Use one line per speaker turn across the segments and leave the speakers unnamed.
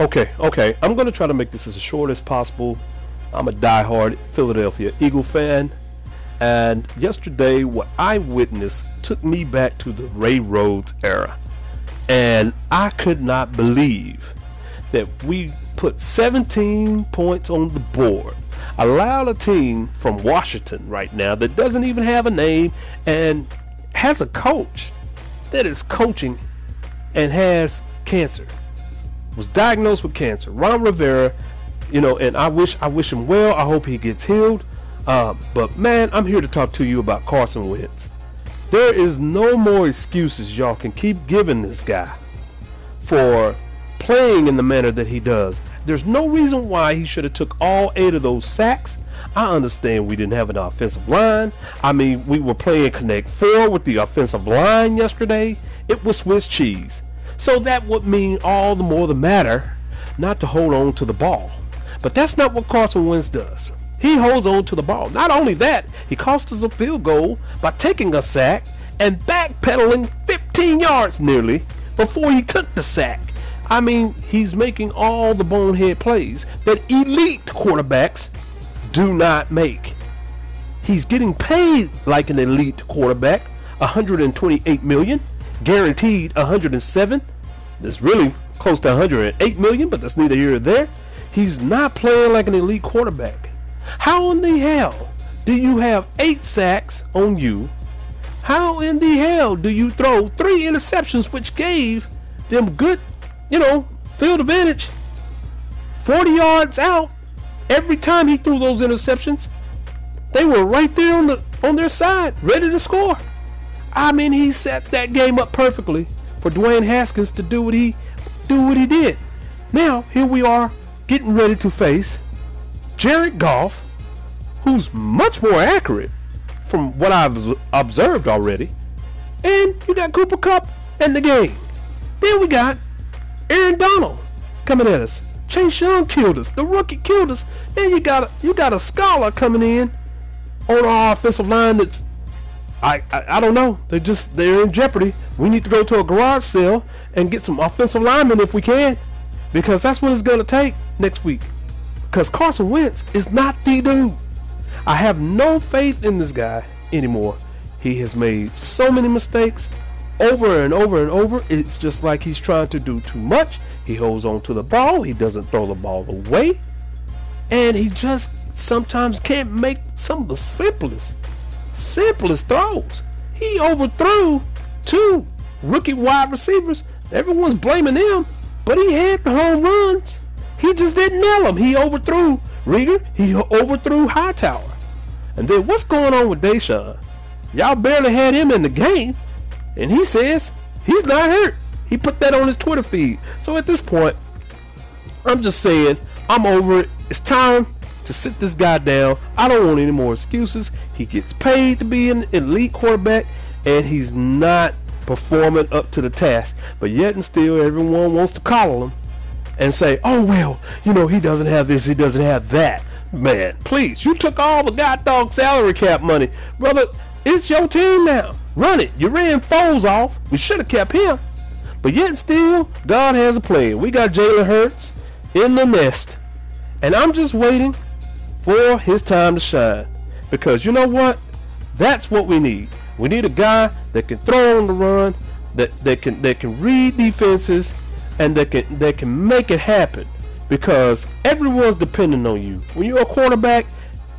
Okay, okay. I'm going to try to make this as short as possible. I'm a diehard Philadelphia Eagle fan. And yesterday, what I witnessed took me back to the Ray Rhodes era. And I could not believe that we put 17 points on the board. Allowed a team from Washington right now that doesn't even have a name and has a coach that is coaching and has cancer. Was diagnosed with cancer. Ron Rivera, you know, and I wish I wish him well. I hope he gets healed. Uh, but man, I'm here to talk to you about Carson Wentz. There is no more excuses y'all can keep giving this guy for playing in the manner that he does. There's no reason why he should have took all eight of those sacks. I understand we didn't have an offensive line. I mean, we were playing Connect Four with the offensive line yesterday. It was Swiss cheese. So that would mean all the more the matter not to hold on to the ball. But that's not what Carson Wentz does. He holds on to the ball. Not only that, he cost us a field goal by taking a sack and backpedaling 15 yards nearly before he took the sack. I mean, he's making all the bonehead plays that elite quarterbacks do not make. He's getting paid like an elite quarterback, 128 million, guaranteed 107. That's really close to 108 million, but that's neither here nor there. He's not playing like an elite quarterback. How in the hell do you have eight sacks on you? How in the hell do you throw three interceptions, which gave them good, you know, field advantage, 40 yards out every time he threw those interceptions? They were right there on the on their side, ready to score. I mean, he set that game up perfectly for Dwayne Haskins to do what he do what he did. Now here we are getting ready to face Jared Goff, who's much more accurate from what I've observed already. And you got Cooper Kupp and the game. Then we got Aaron Donald coming at us. Chase Young killed us. The rookie killed us. Then you got a, you got a scholar coming in on our offensive line that's I, I, I don't know. They just they're in jeopardy. We need to go to a garage sale and get some offensive linemen if we can, because that's what it's gonna take next week. Because Carson Wentz is not the dude. I have no faith in this guy anymore. He has made so many mistakes over and over and over. It's just like he's trying to do too much. He holds on to the ball. He doesn't throw the ball away. And he just sometimes can't make some of the simplest, simplest throws. He overthrew two rookie wide receivers. Everyone's blaming them, but he had the home runs. He just didn't nail them. He overthrew Reagor. He overthrew Hightower. And then what's going on with DeSean? Y'all barely had him in the game, and he says he's not hurt. He put that on his Twitter feed. So at this point, I'm just saying I'm over it. It's time to sit this guy down. I don't want any more excuses. He gets paid to be an elite quarterback, and he's not performing up to the task. But yet and still, everyone wants to coddle him and say, "Oh well, you know he doesn't have this, he doesn't have that." Man, please, you took all the god dog salary cap money, brother. It's your team now. Run it. You ran Foles off. We should have kept him. But yet and still, God has a plan. We got Jalen Hurts in the nest. And I'm just waiting for his time to shine. Because you know what? That's what we need. We need a guy that can throw on the run, that, that can that can read defenses, and that can that can make it happen. Because everyone's depending on you. When you're a quarterback,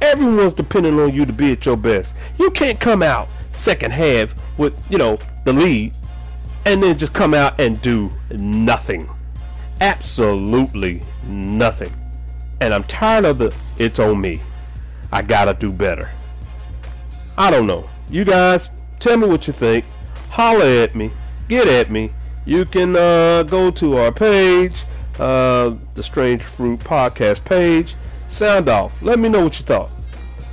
everyone's depending on you to be at your best. You can't come out second half with, you know, the lead and then just come out and do nothing. Absolutely nothing. And I'm tired of the it's on me. I gotta do better. I don't know. You guys, tell me what you think. Holler at me. Get at me. You can uh, go to our page, uh, the Strange Fruit Podcast page. Sound off. Let me know what you thought.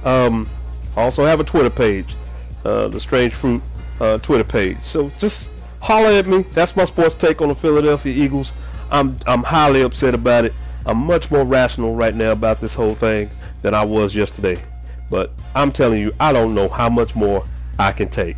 Um, also have a Twitter page, uh, the Strange Fruit uh, Twitter page. So just holler at me. That's my sports take on the Philadelphia Eagles. I'm I'm highly upset about it. I'm much more rational right now about this whole thing than I was yesterday. But I'm telling you, I don't know how much more I can take.